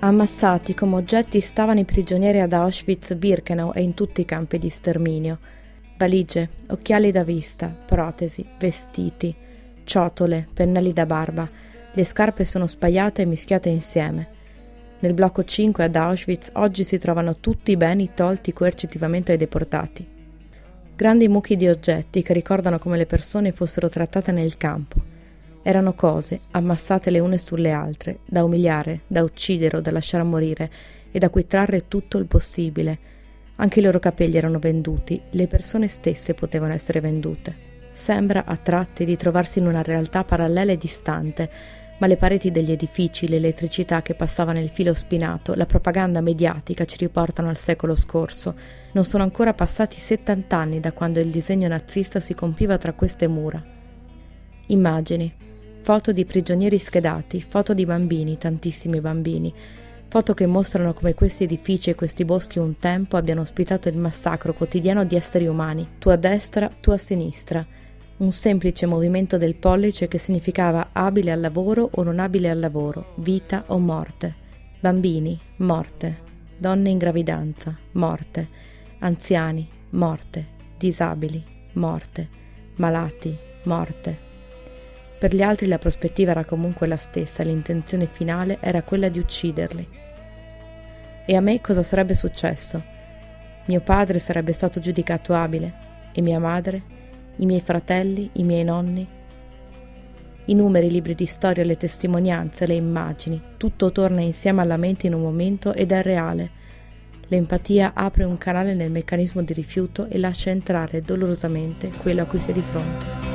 Ammassati come oggetti stavano i prigionieri ad Auschwitz, Birkenau e in tutti i campi di sterminio. Valigie, occhiali da vista, protesi, vestiti, ciotole, pennelli da barba. Le scarpe sono spaiate e mischiate insieme. Nel blocco 5 ad Auschwitz oggi si trovano tutti i beni tolti coercitivamente ai deportati. Grandi mucchi di oggetti che ricordano come le persone fossero trattate nel campo. Erano cose, ammassate le une sulle altre, da umiliare, da uccidere o da lasciare morire, e da cui trarre tutto il possibile, anche i loro capelli erano venduti, le persone stesse potevano essere vendute. Sembra a tratti di trovarsi in una realtà parallela e distante, ma le pareti degli edifici, l'elettricità che passava nel filo spinato, la propaganda mediatica ci riportano al secolo scorso. Non sono ancora passati 70 anni da quando il disegno nazista si compiva tra queste mura. Immagini, foto di prigionieri schedati, foto di bambini, tantissimi bambini, Foto che mostrano come questi edifici e questi boschi un tempo abbiano ospitato il massacro quotidiano di esseri umani, tu a destra, tu a sinistra. Un semplice movimento del pollice che significava abile al lavoro o non abile al lavoro, vita o morte. Bambini, morte. Donne in gravidanza, morte. Anziani, morte. Disabili, morte. Malati, morte. Per gli altri la prospettiva era comunque la stessa, l'intenzione finale era quella di ucciderli. E a me cosa sarebbe successo? Mio padre sarebbe stato giudicato abile, e mia madre, i miei fratelli, i miei nonni. I numeri, i libri di storia, le testimonianze, le immagini, tutto torna insieme alla mente in un momento ed è reale. L'empatia apre un canale nel meccanismo di rifiuto e lascia entrare dolorosamente quello a cui si è di fronte.